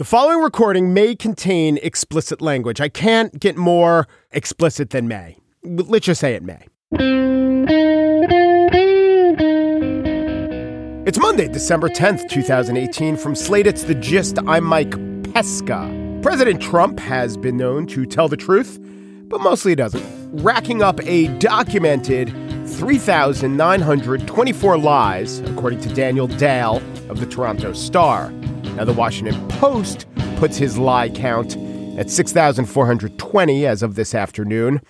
The following recording may contain explicit language. I can't get more explicit than may. Let's just say it may. It's Monday, December 10th, 2018. From Slate, it's The Gist. I'm Mike Pesca. President Trump has been known to tell the truth, but mostly he doesn't, racking up a documented 3,924 lies, according to Daniel Dale of the Toronto Star. Now, the Washington Post puts his lie count at 6,420 as of this afternoon.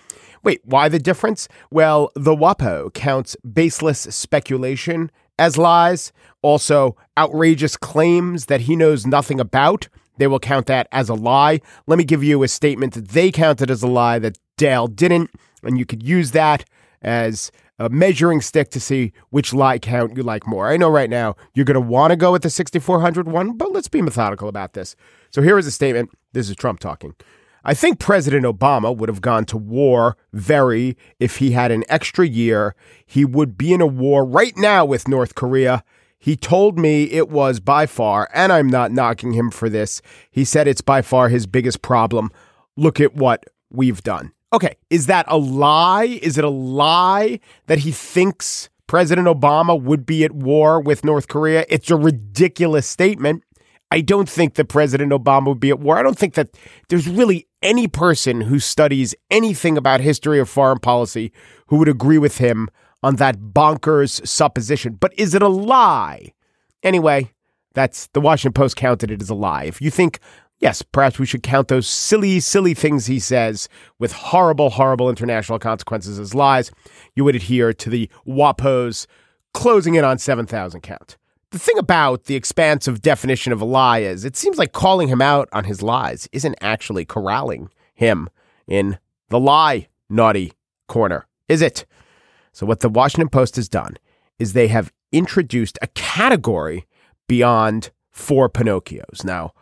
Wait, why the difference? Well, the WAPO counts baseless speculation as lies, also outrageous claims that he knows nothing about. They will count that as a lie. Let me give you a statement that they counted as a lie that Dale didn't, and you could use that as a measuring stick to see which lie count you like more. I know right now you're going to want to go with the 6400 one, but let's be methodical about this. So here is a statement. This is Trump talking. I think President Obama would have gone to war very if he had an extra year. He would be in a war right now with North Korea. He told me it was by far, and I'm not knocking him for this. He said it's by far his biggest problem. Look at what we've done. Okay, is that a lie? Is it a lie that he thinks President Obama would be at war with North Korea? It's a ridiculous statement. I don't think that President Obama would be at war. I don't think that there's really any person who studies anything about history or foreign policy who would agree with him on that bonkers supposition. But is it a lie? Anyway, that's the Washington Post counted it as a lie. If you think yes, perhaps we should count those silly, silly things he says with horrible, horrible international consequences as lies. You would adhere to the WAPO's closing in on 7,000 count. The thing about the expansive definition of a lie is it seems like calling him out on his lies isn't actually corralling him in the lie naughty corner, is it? So, what the Washington Post has done is they have introduced a category beyond four Pinocchios. Now,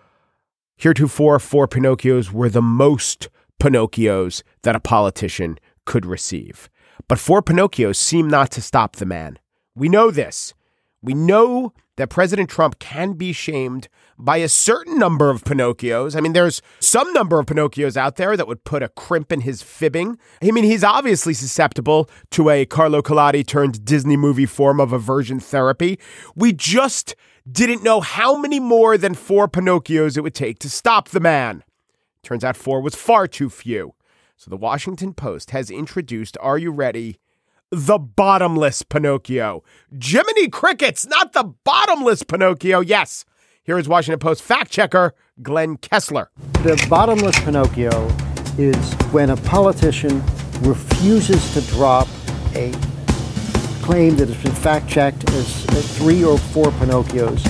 Heretofore, four Pinocchios were the most Pinocchios that a politician could receive. But four Pinocchios seem not to stop the man. We know this. We know that President Trump can be shamed by a certain number of Pinocchios. I mean, there's some number of Pinocchios out there that would put a crimp in his fibbing. I mean, he's obviously susceptible to a Carlo Collodi turned Disney movie form of aversion therapy. We just didn't know how many more than four Pinocchios it would take to stop the man. Turns out four was far too few. So the Washington Post has introduced, are you ready? The bottomless Pinocchio. Jiminy Crickets, not the bottomless Pinocchio. Yes. Here is Washington Post fact checker Glenn Kessler. The bottomless Pinocchio is when a politician refuses to drop a claim that has been fact checked as three or four Pinocchios,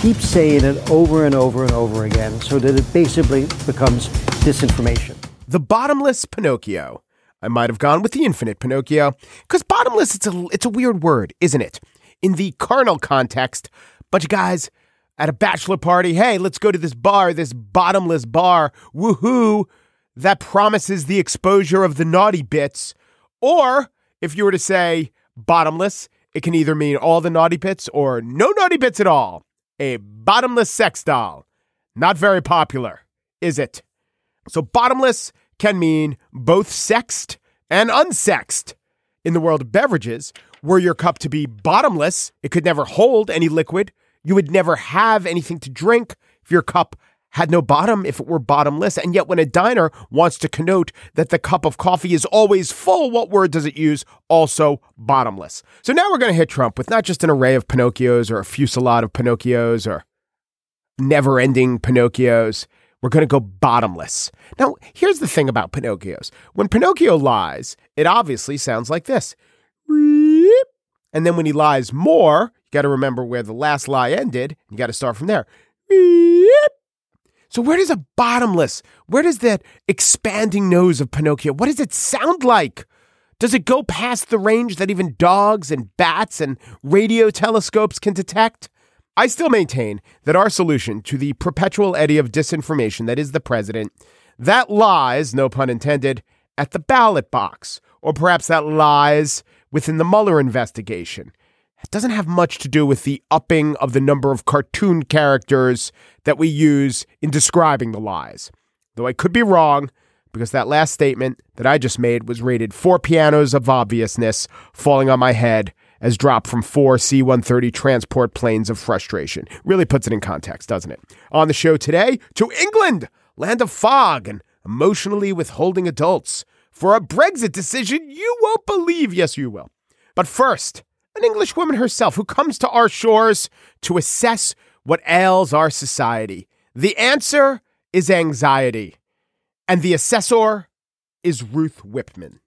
keep saying it over and over and over again so that it basically becomes disinformation. The bottomless Pinocchio. I might have gone with the infinite Pinocchio because bottomless it's a it's a weird word, isn't it? In the carnal context, bunch of guys at a bachelor party, hey, let's go to this bar, this bottomless bar, woohoo, that promises the exposure of the naughty bits. Or if you were to say, bottomless. It can either mean all the naughty bits or no naughty bits at all. A bottomless sex doll. Not very popular, is it? So, bottomless can mean both sexed and unsexed. In the world of beverages, were your cup to be bottomless, it could never hold any liquid. You would never have anything to drink if your cup had no bottom if it were bottomless. And yet, when a diner wants to connote that the cup of coffee is always full, what word does it use? Also bottomless. So now we're going to hit Trump with not just an array of Pinocchios or a fusillade of Pinocchios or never ending Pinocchios. We're going to go bottomless. Now, here's the thing about Pinocchios. When Pinocchio lies, it obviously sounds like this. And then when he lies more, you got to remember where the last lie ended. You got to start from there. So where does a bottomless, where does that expanding nose of Pinocchio, what does it sound like? Does it go past the range that even dogs and bats and radio telescopes can detect? I still maintain that our solution to the perpetual eddy of disinformation that is the president, that lies, no pun intended, at the ballot box, or perhaps that lies within the Mueller investigation. It doesn't have much to do with the upping of the number of cartoon characters that we use in describing the lies. Though I could be wrong, because that last statement that I just made was rated four pianos of obviousness falling on my head as dropped from four C 130 transport planes of frustration. Really puts it in context, doesn't it? On the show today, to England, land of fog and emotionally withholding adults, for a Brexit decision you won't believe. Yes, you will. But first, an English woman herself who comes to our shores to assess what ails our society. The answer is anxiety. And the assessor is Ruth Whippman.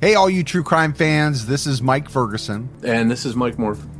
Hey, all you true crime fans, this is Mike Ferguson. And this is Mike Morford.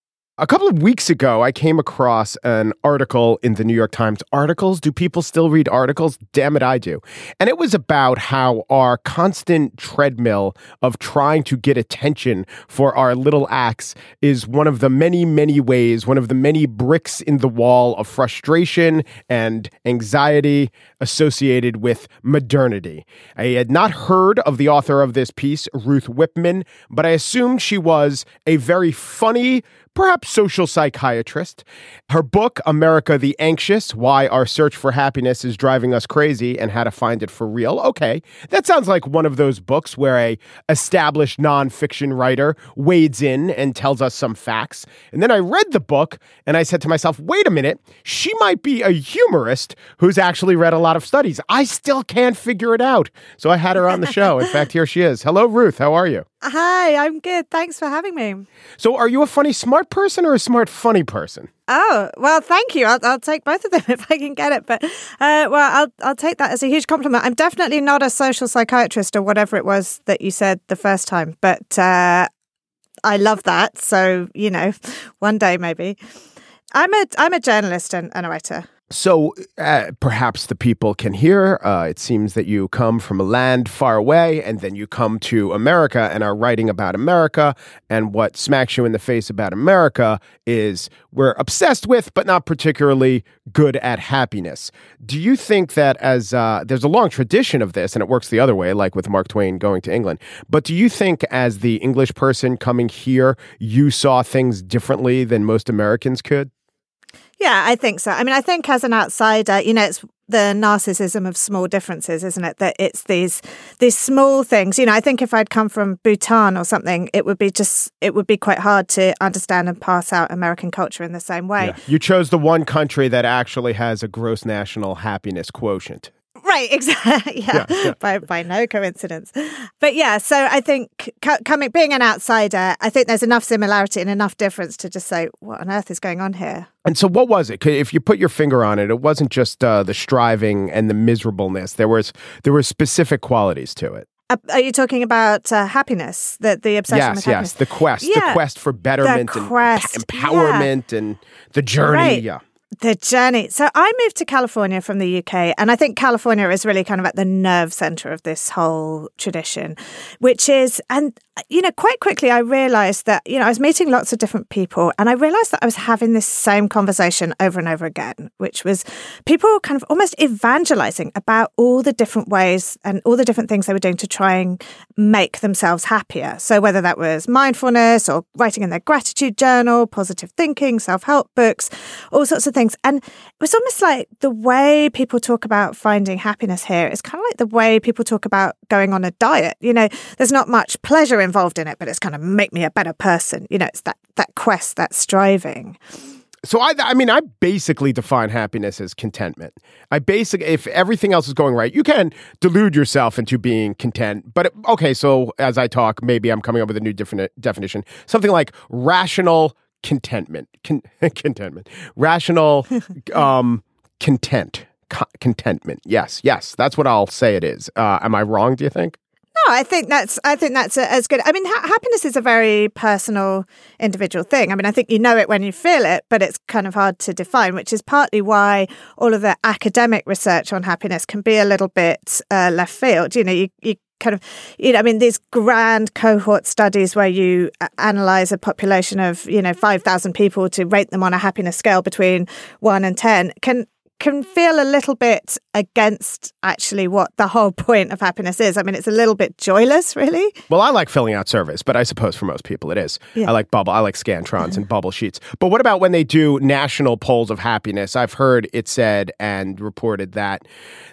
A couple of weeks ago, I came across an article in the New York Times. Articles? Do people still read articles? Damn it, I do. And it was about how our constant treadmill of trying to get attention for our little acts is one of the many, many ways, one of the many bricks in the wall of frustration and anxiety associated with modernity. I had not heard of the author of this piece, Ruth Whippman, but I assumed she was a very funny, perhaps social psychiatrist. Her book, America the Anxious Why Our Search for Happiness is Driving Us Crazy and How to Find It for Real. Okay, that sounds like one of those books where a established nonfiction writer wades in and tells us some facts. And then I read the book and I said to myself, wait a minute, she might be a humorist who's actually read a lot of studies. I still can't figure it out. So I had her on the show. In fact, here she is. Hello, Ruth. How are you? Hi, I'm good. Thanks for having me. So, are you a funny, smart person or a smart, funny person? Oh well, thank you. I'll, I'll take both of them if I can get it. But uh, well, I'll I'll take that as a huge compliment. I'm definitely not a social psychiatrist or whatever it was that you said the first time, but uh, I love that. So you know, one day maybe. I'm a I'm a journalist and, and a writer. So uh, perhaps the people can hear. Uh, it seems that you come from a land far away, and then you come to America and are writing about America. And what smacks you in the face about America is we're obsessed with, but not particularly good at happiness. Do you think that as uh, there's a long tradition of this, and it works the other way, like with Mark Twain going to England, but do you think as the English person coming here, you saw things differently than most Americans could? Yeah, I think so. I mean, I think as an outsider, you know, it's the narcissism of small differences, isn't it? That it's these these small things. You know, I think if I'd come from Bhutan or something, it would be just it would be quite hard to understand and pass out American culture in the same way. Yeah. You chose the one country that actually has a gross national happiness quotient. Right, exactly. yeah, yeah, yeah, By, by no coincidence. But yeah, so I think coming being an outsider, I think there's enough similarity and enough difference to just say, what on earth is going on here? And so, what was it? If you put your finger on it, it wasn't just uh, the striving and the miserableness. There was there were specific qualities to it. Are you talking about uh, happiness? The the obsession yes, with happiness? Yes, the quest, yeah. the quest for betterment quest, and empowerment and the journey. Right. Yeah. The journey. So I moved to California from the UK, and I think California is really kind of at the nerve center of this whole tradition, which is, and you know, quite quickly I realized that, you know, I was meeting lots of different people and I realized that I was having this same conversation over and over again, which was people kind of almost evangelizing about all the different ways and all the different things they were doing to try and make themselves happier. So whether that was mindfulness or writing in their gratitude journal, positive thinking, self help books, all sorts of things. And it was almost like the way people talk about finding happiness here is kind of like the way people talk about going on a diet. You know, there's not much pleasure involved in it, but it's kind of make me a better person. You know, it's that that quest, that striving. So I, I mean, I basically define happiness as contentment. I basically, if everything else is going right, you can delude yourself into being content. But okay, so as I talk, maybe I'm coming up with a new different definition. Something like rational contentment, Con- contentment, rational, um, content co- contentment. Yes, yes, that's what I'll say it is. Uh, am I wrong? Do you think? No, I think that's I think that's a, as good. I mean, ha- happiness is a very personal, individual thing. I mean, I think you know it when you feel it, but it's kind of hard to define, which is partly why all of the academic research on happiness can be a little bit uh, left field. You know, you, you kind of, you know, I mean, these grand cohort studies where you uh, analyze a population of, you know, 5,000 people to rate them on a happiness scale between one and 10 can can feel a little bit against actually what the whole point of happiness is. I mean, it's a little bit joyless, really. Well, I like filling out surveys, but I suppose for most people it is. Yeah. I like bubble, I like scantrons and bubble sheets. But what about when they do national polls of happiness? I've heard it said and reported that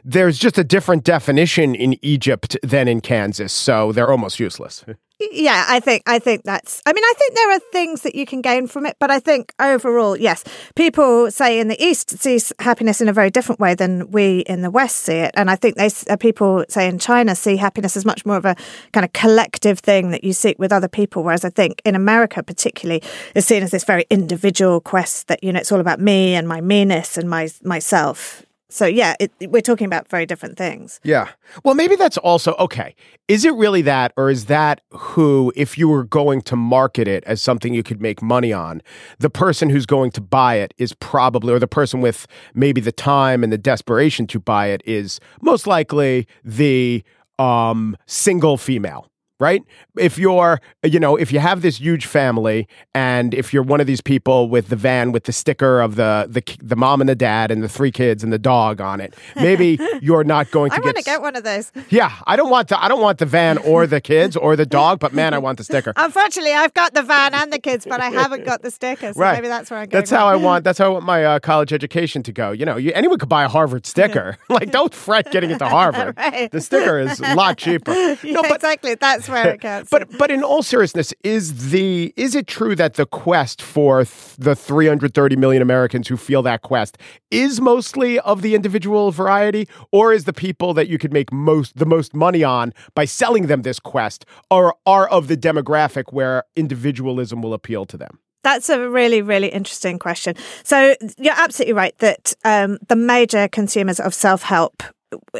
there's just a different definition in Egypt than in Kansas, so they're almost useless. Yeah, I think I think that's. I mean, I think there are things that you can gain from it, but I think overall, yes, people say in the East see happiness in a very different way than we in the West see it, and I think they uh, people say in China see happiness as much more of a kind of collective thing that you seek with other people, whereas I think in America, particularly, is seen as this very individual quest that you know it's all about me and my meanness and my myself. So yeah, it, we're talking about very different things. Yeah. Well, maybe that's also okay. Is it really that, or is that who, if you were going to market it as something you could make money on, the person who's going to buy it is probably, or the person with maybe the time and the desperation to buy it is most likely the um, single female? Right? If you're, you know, if you have this huge family and if you're one of these people with the van with the sticker of the the, the mom and the dad and the three kids and the dog on it, maybe you're not going to I get want to get one of those. yeah, I don't want the I don't want the van or the kids or the dog, but man, I want the sticker. Unfortunately, I've got the van and the kids, but I haven't got the sticker. So right. maybe that's where I'm. That's how I want. That's how I want my uh, college education to go. You know, you, anyone could buy a Harvard sticker. like, don't fret getting it to Harvard. Right. The sticker is a lot cheaper. Yeah, exactly. That's where it. But but in all seriousness, is the is it true that the quest for th- the 330 million Americans who feel that quest is mostly of the individual variety, or is the people that you could make most the most money on by selling them this quest, or are of the demographic where individualism will appeal to them? That's a really, really interesting question. So you're absolutely right that um, the major consumers of self help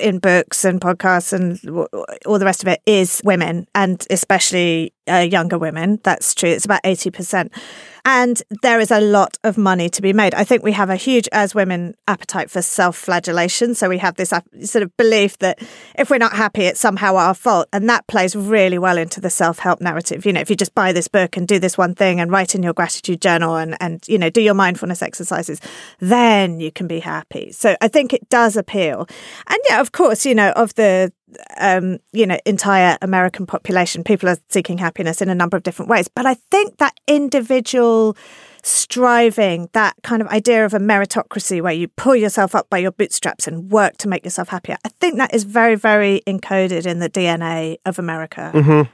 in books and podcasts and all the rest of it is women and especially uh, younger women. That's true. It's about 80%. And there is a lot of money to be made. I think we have a huge, as women, appetite for self flagellation. So we have this sort of belief that if we're not happy, it's somehow our fault. And that plays really well into the self help narrative. You know, if you just buy this book and do this one thing and write in your gratitude journal and, and, you know, do your mindfulness exercises, then you can be happy. So I think it does appeal. And yeah, of course, you know, of the um, you know, entire American population. People are seeking happiness in a number of different ways. But I think that individual striving, that kind of idea of a meritocracy where you pull yourself up by your bootstraps and work to make yourself happier, I think that is very, very encoded in the DNA of America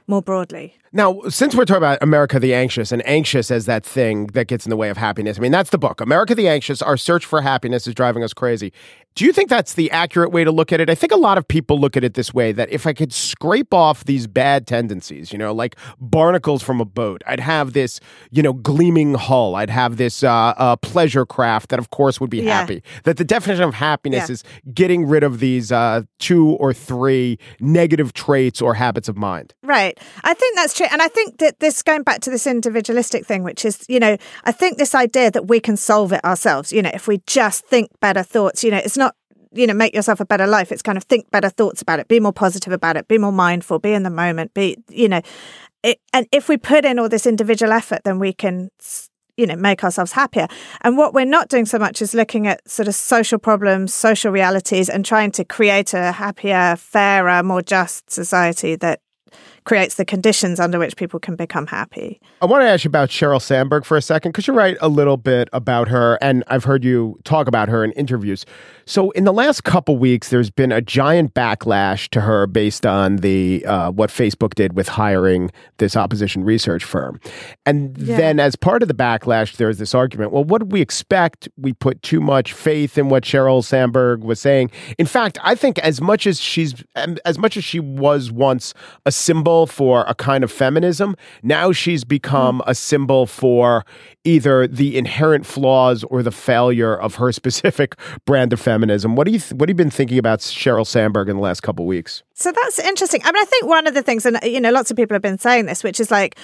more broadly. Now, since we're talking about America the Anxious and anxious as that thing that gets in the way of happiness, I mean, that's the book. America the Anxious, Our Search for Happiness is Driving Us Crazy. Do you think that's the accurate way to look at it? I think a lot of people look at it this way that if I could scrape off these bad tendencies, you know, like barnacles from a boat, I'd have this, you know, gleaming hull. I'd have this uh, uh, pleasure craft that, of course, would be Yeah. happy. That the definition of happiness Yeah. is getting rid of these uh, two or three negative traits or habits of mind. Right. I think that's true. And I think that this going back to this individualistic thing, which is, you know, I think this idea that we can solve it ourselves, you know, if we just think better thoughts, you know, it's not, you know, make yourself a better life. It's kind of think better thoughts about it, be more positive about it, be more mindful, be in the moment, be, you know, it, and if we put in all this individual effort, then we can, you know, make ourselves happier. And what we're not doing so much is looking at sort of social problems, social realities, and trying to create a happier, fairer, more just society that creates the conditions under which people can become happy. I want to ask you about Sheryl Sandberg for a second because you write a little bit about her, and I've heard you talk about her in interviews. So, in the last couple weeks, there's been a giant backlash to her based on the uh, what Facebook did with hiring this opposition research firm, and Yeah. then as part of the backlash, there's this argument. Well, what did we expect? We put too much faith in what Sheryl Sandberg was saying. In fact, I think as much as she's as much as she was once a symbol symbol for a kind of feminism. Now she's become a symbol for either the inherent flaws or the failure of her specific brand of feminism. What do you th- what have you been thinking about Sheryl Sandberg in the last couple weeks? So that's interesting. I mean, I think one of the things, and you know, lots of people have been saying this, which is like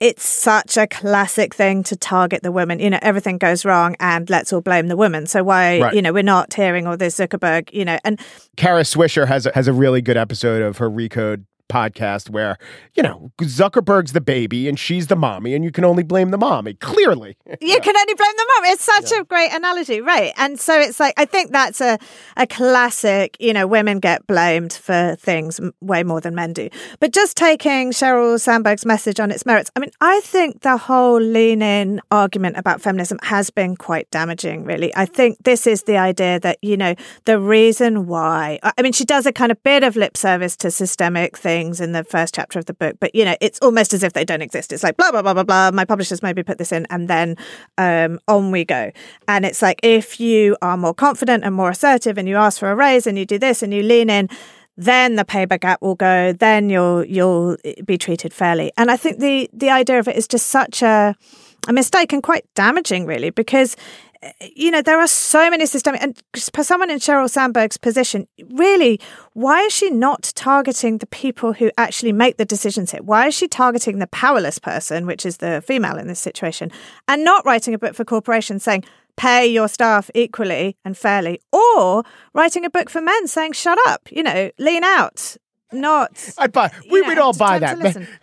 it's such a classic thing to target the women. You know, everything goes wrong and let's all blame the women. So why, Right. you know, we're not hearing all this Zuckerberg, you know, and Kara Swisher has a, has a really good episode of her Recode podcast where you know Zuckerberg's the baby and she's the mommy, and you can only blame the mommy. Clearly, you can only blame the mum. It's such a great analogy, right? And so it's like I think that's a a classic. You know, women get blamed for things way more than men do. But just taking Sheryl Sandberg's message on its merits, I mean, I think the whole lean in argument about feminism has been quite damaging. Really, I think this is the idea that you know the reason why. I mean, she does a kind of bit of lip service to systemic things in the first chapter of the book, but you know, it's almost as if they don't exist. It's like blah blah blah blah blah. My publishers maybe put this in, and then um, on we go. And it's like if you are more confident and more assertive, and you ask for a raise, and you do this, and you lean in. Then the payback gap will go. Then you'll you'll be treated fairly. And I think the the idea of it is just such a a mistake and quite damaging, really, because you know there are so many systemic and for someone in Sheryl Sandberg's position, really, why is she not targeting the people who actually make the decisions here? Why is she targeting the powerless person, which is the female in this situation, and not writing a book for corporations saying pay your staff equally and fairly, or writing a book for men saying shut up, you know, lean out. Not I'd buy. We would all buy that.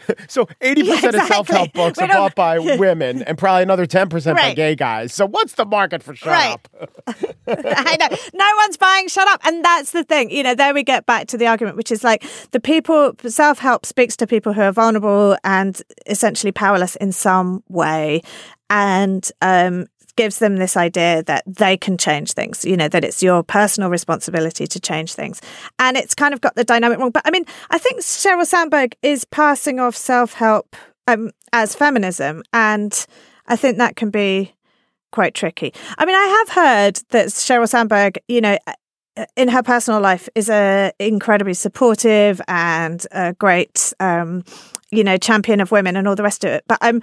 so eighty percent Yeah, of self help books are bought by women, and probably another ten percent by gay guys. So what's the market for shut Right. up? I know. No one's buying shut up. And that's the thing. You know, there we get back to the argument, which is like the people, self help speaks to people who are vulnerable and essentially powerless in some way. And, um, gives them this idea that they can change things, you know, that it's your personal responsibility to change things. And it's kind of got the dynamic wrong. But I mean, I think Sheryl Sandberg is passing off self help um, as feminism. And I think that can be quite tricky. I mean, I have heard that Sheryl Sandberg, you know, uh, in her personal life is a incredibly supportive and a great, um, you know, champion of women and all the rest of it. But I'm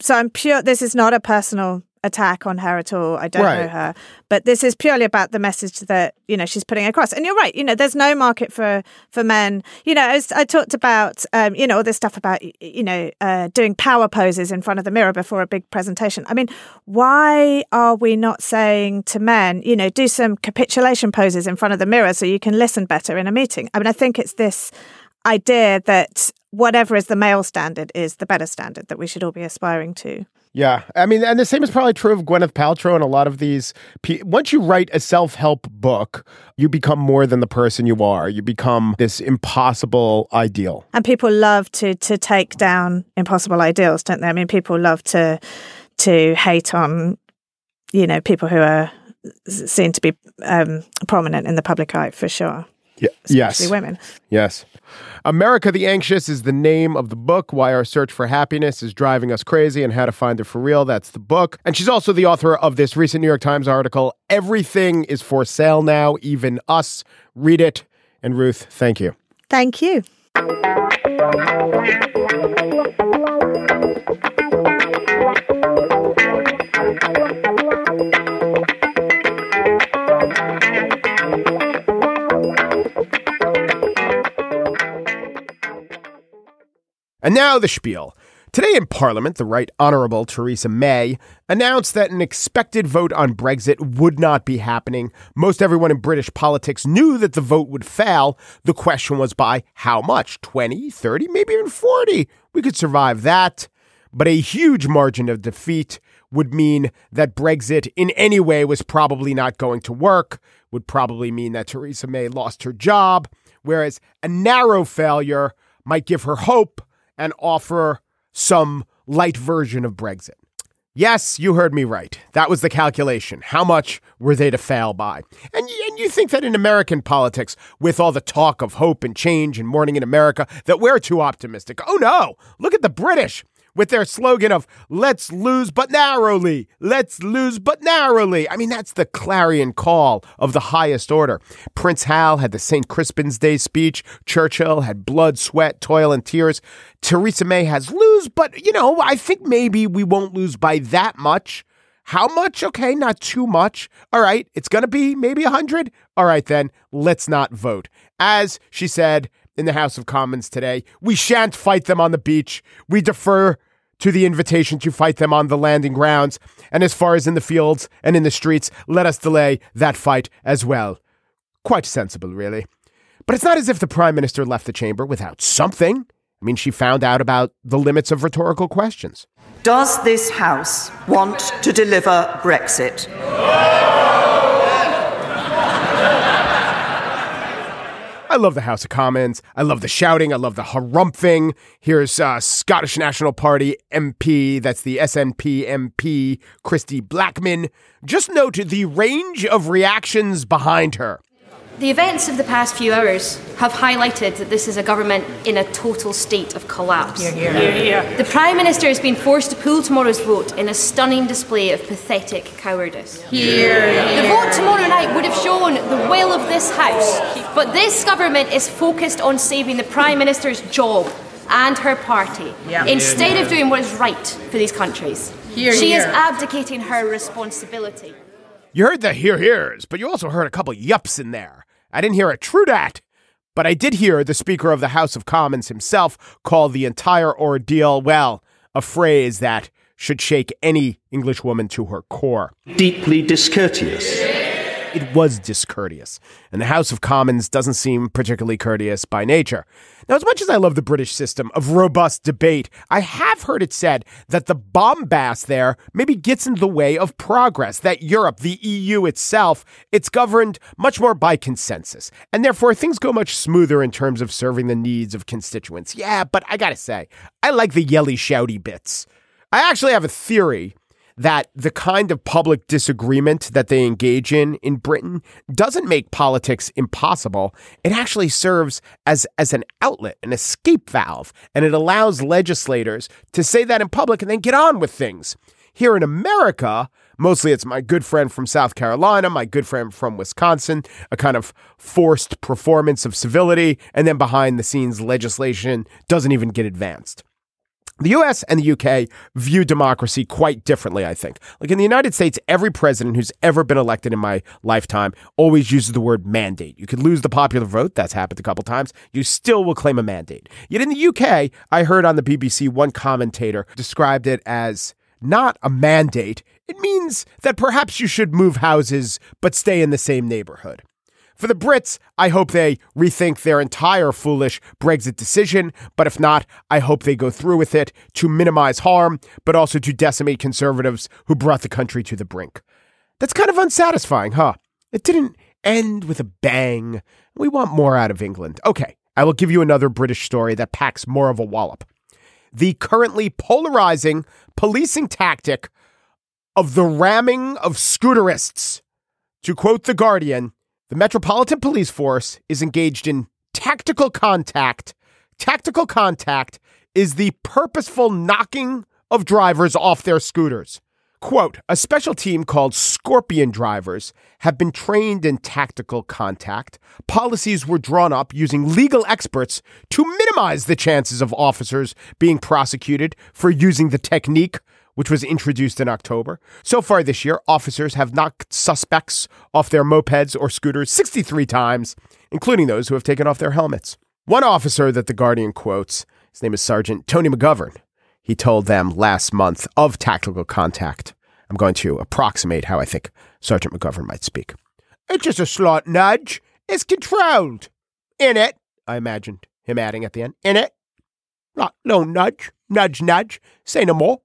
so I'm pure. This is not a personal attack on her at all. I don't know her, but this is purely about the message that you know she's putting across. And you're right. You know, there's no market for for men. You know, as I talked about, um, you know, all this stuff about you know uh, doing power poses in front of the mirror before a big presentation. I mean, why are we not saying to men, you know, do some capitulation poses in front of the mirror so you can listen better in a meeting? I mean, I think it's this idea that whatever is the male standard is the better standard that we should all be aspiring to. Yeah, I mean, and the same is probably true of Gwyneth Paltrow and a lot of these. pe- Once you write a self-help book, you become more than the person you are. You become this impossible ideal. And people love to to take down impossible ideals, don't they? I mean, people love to to hate on, you know, people who are seen to be um, prominent in the public eye for sure. Yeah. Especially Yes. women. Yes. America the Anxious is the name of the book. Why Our Search for Happiness is Driving Us Crazy and How to Find It for Real. That's the book. And she's also the author of this recent New York Times article, Everything is for Sale Now, Even Us. Read it. And Ruth, thank you. Thank you. And now the spiel. Today in Parliament, the Right Honourable Theresa May announced that an expected vote on Brexit would not be happening. Most everyone in British politics knew that the vote would fail. The question was by how much? 20, 30, maybe even 40? We could survive that. But a huge margin of defeat would mean that Brexit in any way was probably not going to work, would probably mean that Theresa May lost her job, whereas a narrow failure might give her hope and offer some light version of Brexit. Yes, you heard me right. That was the calculation. How much were they to fail by? And, and you think that in American politics, with all the talk of hope and change and morning in America, that we're too optimistic. Oh no, look at the British. With their slogan of let's lose but narrowly, let's lose but narrowly. I mean, that's the clarion call of the highest order. Prince Hal had the St. Crispin's Day speech. Churchill had blood, sweat, toil, and tears. Theresa May has lose, but you know, I think maybe we won't lose by that much. How much? Okay, not too much. All right, it's going to be maybe 100. All right, then, let's not vote. As she said, in the House of Commons today. We shan't fight them on the beach. We defer to the invitation to fight them on the landing grounds. And as far as in the fields and in the streets, let us delay that fight as well. Quite sensible, really. But it's not as if the Prime Minister left the chamber without something. I mean, she found out about the limits of rhetorical questions. Does this House want to deliver Brexit? I love the House of Commons. I love the shouting. I love the harumphing. Here's uh, Scottish National Party MP, that's the SNP MP, Kirsty Blackman. Just note the range of reactions behind her. The events of the past few hours have highlighted that this is a government in a total state of collapse. Hear, hear, hear. The Prime Minister has been forced to pull tomorrow's vote in a stunning display of pathetic cowardice. The vote tomorrow night would have shown the will of this House, but this government is focused on saving the Prime Minister's job and her party Yeah. instead of doing what is right for these countries. Here, she is abdicating her responsibility. You heard the hear hears, but you also heard a couple yups in there. I didn't hear a true dat, but I did hear the Speaker of the House of Commons himself call the entire ordeal, well, a phrase that should shake any Englishwoman to her core. deeply discourteous. It was discourteous, and the House of Commons doesn't seem particularly courteous by nature. Now, as much as I love the British system of robust debate, I have heard it said that the bombast there maybe gets in the way of progress, that Europe, the EU itself, it's governed much more by consensus, and therefore things go much smoother in terms of serving the needs of constituents. Yeah, but I gotta say, I like the yelly, shouty bits. I actually have a theory that the kind of public disagreement that they engage in in Britain doesn't make politics impossible. It actually serves as, as an outlet, an escape valve, and it allows legislators to say that in public and then get on with things. Here in America, mostly it's my good friend from South Carolina, my good friend from Wisconsin, a kind of forced performance of civility, and then behind the scenes legislation doesn't even get advanced. The US and the UK view democracy quite differently, I think. Like in the United States, every president who's ever been elected in my lifetime always uses the word mandate. You could lose the popular vote, that's happened a couple times. You still will claim a mandate. Yet in the UK, I heard on the BBC one commentator described it as not a mandate. It means that perhaps you should move houses but stay in the same neighborhood. For the Brits, I hope they rethink their entire foolish Brexit decision, but if not, I hope they go through with it to minimize harm, but also to decimate conservatives who brought the country to the brink. That's kind of unsatisfying, huh? It didn't end with a bang. We want more out of England. Okay, I will give you another British story that packs more of a wallop. The currently polarizing policing tactic of the ramming of scooterists. To quote The Guardian, the Metropolitan Police Force is engaged in tactical contact. Tactical contact is the purposeful knocking of drivers off their scooters. Quote, a special team called Scorpion Drivers have been trained in tactical contact. Policies were drawn up using legal experts to minimize the chances of officers being prosecuted for using the technique which was introduced in October. So far this year, officers have knocked suspects off their mopeds or scooters 63 times, including those who have taken off their helmets. One officer that The Guardian quotes, his name is Sergeant Tony McGovern, he told them last month of tactical contact. I'm going to approximate how I think Sergeant McGovern might speak. It's just a slight nudge. It's controlled. In it, I imagined him adding at the end. In it. Not no nudge, nudge, nudge. Say no more.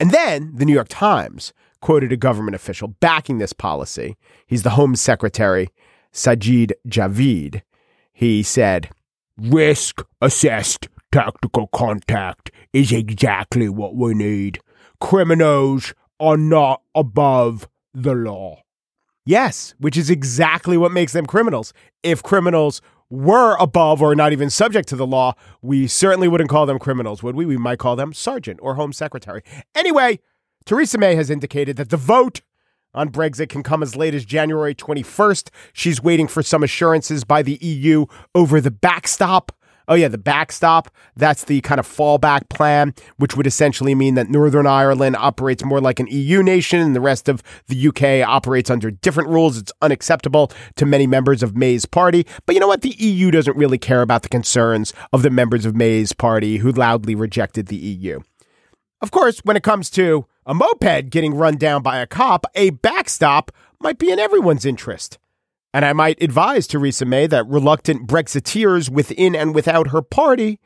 And then the New York Times quoted a government official backing this policy. He's the Home Secretary, Sajid Javid. He said, Risk assessed tactical contact is exactly what we need. Criminals are not above the law. Yes, which is exactly what makes them criminals. If criminals were above or not even subject to the law, we certainly wouldn't call them criminals, would we? We might call them sergeant or home secretary. Anyway, Theresa May has indicated that the vote on Brexit can come as late as January 21st. She's waiting for some assurances by the EU over the backstop. Oh, yeah, the backstop. That's the kind of fallback plan, which would essentially mean that Northern Ireland operates more like an EU nation and the rest of the UK operates under different rules. It's unacceptable to many members of May's party. But you know what? The EU doesn't really care about the concerns of the members of May's party who loudly rejected the EU. Of course, when it comes to a moped getting run down by a cop, a backstop might be in everyone's interest. And I might advise Theresa May that reluctant Brexiteers within and without her party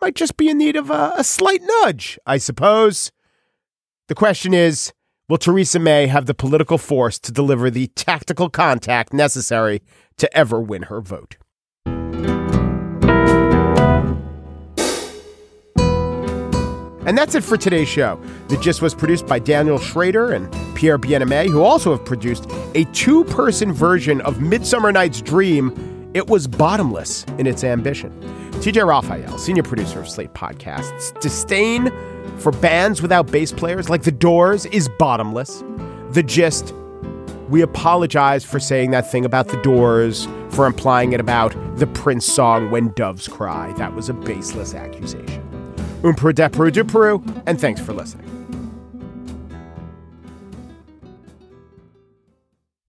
might just be in need of a, a slight nudge, I suppose. The question is will Theresa May have the political force to deliver the tactical contact necessary to ever win her vote? And that's it for today's show. The Gist was produced by Daniel Schrader and Pierre Bienaimé, who also have produced a two person version of Midsummer Night's Dream. It was bottomless in its ambition. TJ Raphael, senior producer of Slate Podcasts, disdain for bands without bass players like The Doors is bottomless. The Gist, we apologize for saying that thing about The Doors, for implying it about the Prince song When Doves Cry. That was a baseless accusation. Peru de Peru, and thanks for listening.